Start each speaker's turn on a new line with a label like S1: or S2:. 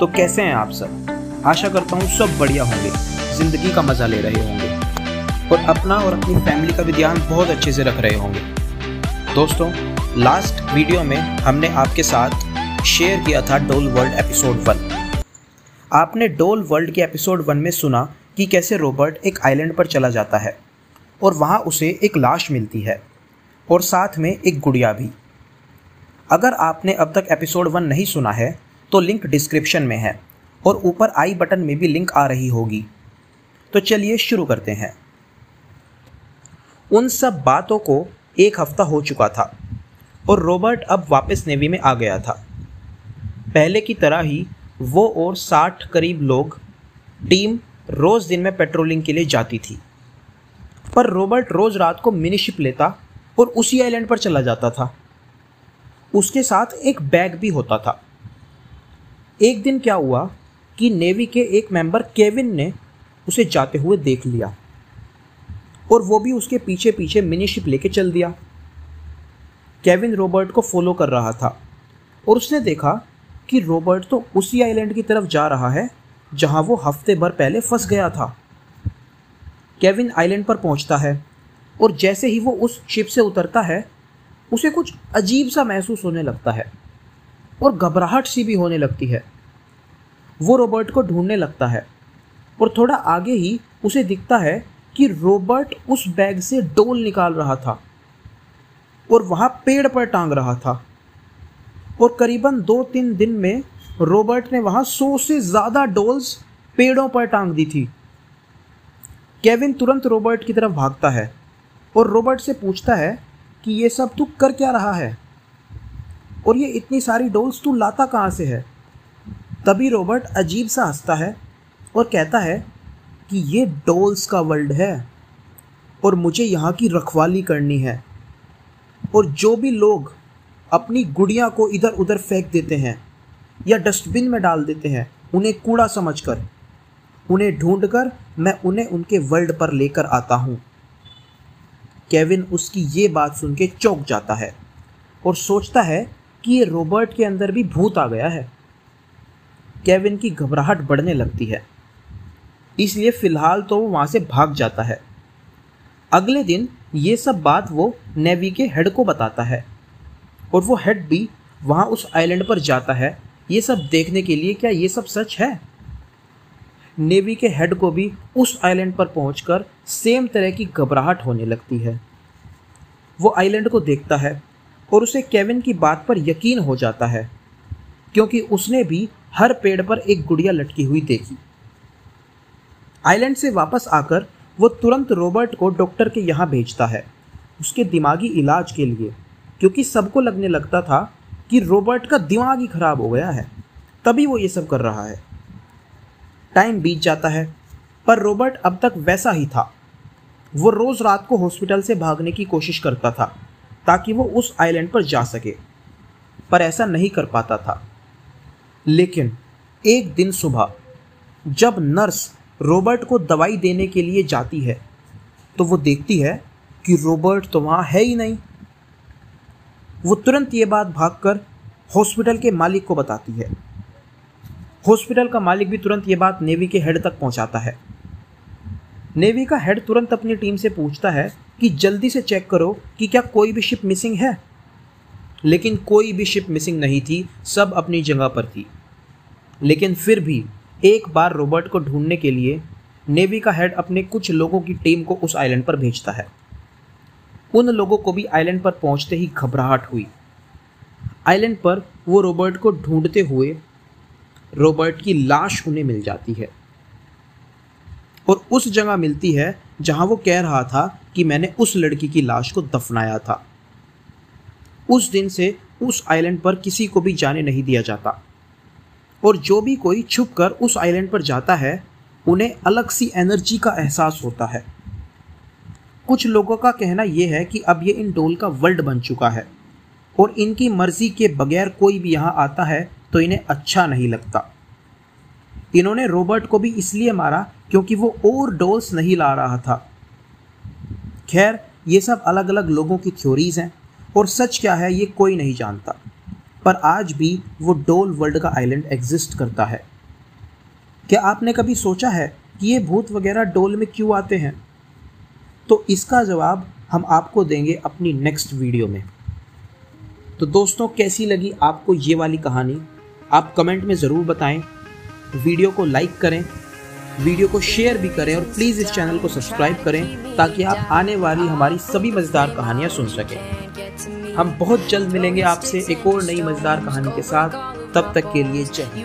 S1: तो कैसे हैं आप सब? आशा करता हूँ सब बढ़िया होंगे। ज़िंदगी का मज़ा ले रहे होंगे। और अपना और अपनी फैमिली का भी ध्यान बहुत अच्छे से रख रहे होंगे। दोस्तों लास्ट वीडियो में हमने आपके साथ शेयर किया था डोल वर्ल्ड एपिसोड वन आपने डोल वर्ल्ड के एपिसोड वन में सुना कि कैसे रॉबर्ट एक आइलैंड पर चला जाता है। और वहाँ उसे एक लाश मिलती है। और साथ में एक गुड़िया भी। अगर आपने अब तक एपिसोड वन नहीं सुना है तो लिंक डिस्क्रिप्शन में है और ऊपर आई बटन में भी लिंक आ रही होगी। तो चलिए शुरू करते हैं। उन सब बातों को एक हफ़्ता हो चुका था और रॉबर्ट अब वापस नेवी में आ गया था। पहले की तरह ही वो और साठ करीब लोग टीम रोज़ दिन में पेट्रोलिंग के लिए जाती थी। पर रॉबर्ट रोज़ रात को मिनी शिप लेता और उसी आइलैंड पर चला जाता था। उसके साथ एक बैग भी होता था। एक दिन क्या हुआ कि नेवी के एक मेंबर केविन ने उसे जाते हुए देख लिया और वो भी उसके पीछे पीछे मिनी शिप लेके चल दिया। केविन रॉबर्ट को फॉलो कर रहा था और उसने देखा कि रॉबर्ट तो उसी आइलैंड की तरफ़ जा रहा है, जहाँ वो हफ़्ते भर पहले फंस गया था। केविन आइलैंड पर पहुँचता है और जैसे ही वो उस शिप से उतरता है, उसे कुछ अजीब सा महसूस होने लगता है। और घबराहट सी भी होने लगती है। वो रॉबर्ट को ढूँढने लगता है और थोड़ा आगे ही उसे दिखता है कि रॉबर्ट उस बैग से डोल निकाल रहा था और वहाँ पेड़ पर टांग रहा था। और करीबन दो तीन दिन में रॉबर्ट ने वहाँ सौ से ज़्यादा डोल्स पेड़ों पर टांग दी थी। केविन तुरंत रॉबर्ट की तरफ़ भागता है और रॉबर्ट से पूछता है कि ये सब तू कर क्या रहा है? और ये इतनी सारी डोल्स तू लाता कहाँ से है? तभी रॉबर्ट अजीब सा हंसता है और कहता है कि ये डोल्स का वर्ल्ड है और मुझे यहाँ की रखवाली करनी है। और जो भी लोग अपनी गुड़िया को इधर उधर फेंक देते हैं या डस्टबिन में डाल देते हैं, उन्हें कूड़ा समझकर, उन्हें ढूंढकर मैं उन्हें उनके वर्ल्ड पर लेकर आता हूँ। केविन उसकी ये बात सुन के चौंक जाता है और सोचता है कि रॉबर्ट के अंदर भी भूत आ गया है। केविन की घबराहट बढ़ने लगती है। इसलिए फ़िलहाल तो वो वहाँ से भाग जाता है। अगले दिन ये सब बात वो नेवी के हेड को बताता है। और वो हेड भी वहाँ उस आइलैंड पर जाता है। ये सब देखने के लिए क्या ये सब सच है? नेवी के हेड को भी उस आइलैंड पर पहुंचकर सेम तरह की घबराहट होने लगती है। वो आइलैंड को देखता है। और उसे केविन की बात पर यकीन हो जाता है, क्योंकि उसने भी हर पेड़ पर एक गुड़िया लटकी हुई देखी। आइलैंड से वापस आकर वो तुरंत रॉबर्ट को डॉक्टर के यहाँ भेजता है, उसके दिमागी इलाज के लिए, क्योंकि सबको लगने लगता था कि रॉबर्ट का दिमाग ही खराब हो गया है। तभी वो ये सब कर रहा है। टाइम बीत जाता है, पर रॉबर्ट अब तक वैसा ही था। वो रोज़ रात को हॉस्पिटल से भागने की कोशिश करता था। ताकि वो उस आइलैंड पर जा सके। पर ऐसा नहीं कर पाता था। लेकिन एक दिन सुबह, जब नर्स रॉबर्ट को दवाई देने के लिए जाती है तो वो देखती है कि रॉबर्ट तो वहाँ है ही नहीं। वो तुरंत ये बात भागकर हॉस्पिटल के मालिक को बताती है। हॉस्पिटल का मालिक भी तुरंत ये बात नेवी के हेड तक पहुंचाता है। नेवी का हेड तुरंत अपनी टीम से पूछता है कि जल्दी से चेक करो कि क्या कोई भी शिप मिसिंग है। लेकिन कोई भी शिप मिसिंग नहीं थी, सब अपनी जगह पर थी। लेकिन फिर भी एक बार रॉबर्ट को ढूँढने के लिए नेवी का हेड अपने कुछ लोगों की टीम को उस आइलैंड पर भेजता है। उन लोगों को भी आइलैंड पर पहुँचते ही घबराहट हुई। आइलैंड पर वो रॉबर्ट को ढूंढते हुए रॉबर्ट की लाश उन्हें मिल जाती है। और उस जगह मिलती है जहाँ वो कह रहा था कि मैंने उस लड़की की लाश को दफनाया था। उस दिन से उस आइलैंड पर किसी को भी जाने नहीं दिया जाता। और जो भी कोई छुप कर उस आइलैंड पर जाता है, उन्हें अलग सी एनर्जी का एहसास होता है। कुछ लोगों का कहना यह है कि अब ये इन डोल का वर्ल्ड बन चुका है और इनकी मर्ज़ी के बगैर कोई भी यहाँ आता है तो इन्हें अच्छा नहीं लगता। इन्होंने रॉबर्ट को भी इसलिए मारा क्योंकि वो और डोल्स नहीं ला रहा था। खैर, ये सब अलग अलग लोगों की थ्योरीज हैं, और सच क्या है, ये कोई नहीं जानता। पर आज भी वो डोल वर्ल्ड का आइलैंड एग्जिस्ट करता है। क्या आपने कभी सोचा है कि ये भूत वगैरह डोल में क्यों आते हैं? तो इसका जवाब हम आपको देंगे अपनी नेक्स्ट वीडियो में। तो दोस्तों, कैसी लगी आपको ये वाली कहानी? आप कमेंट में ज़रूर बताएँ। वीडियो को लाइक करें, वीडियो को शेयर भी करें और प्लीज़ इस चैनल को सब्सक्राइब करें ताकि आप आने वाली हमारी सभी मज़ेदार कहानियाँ सुन सकें। हम बहुत जल्द मिलेंगे आपसे एक और नई मज़ेदार कहानी के साथ। तब तक के लिए
S2: चाहिए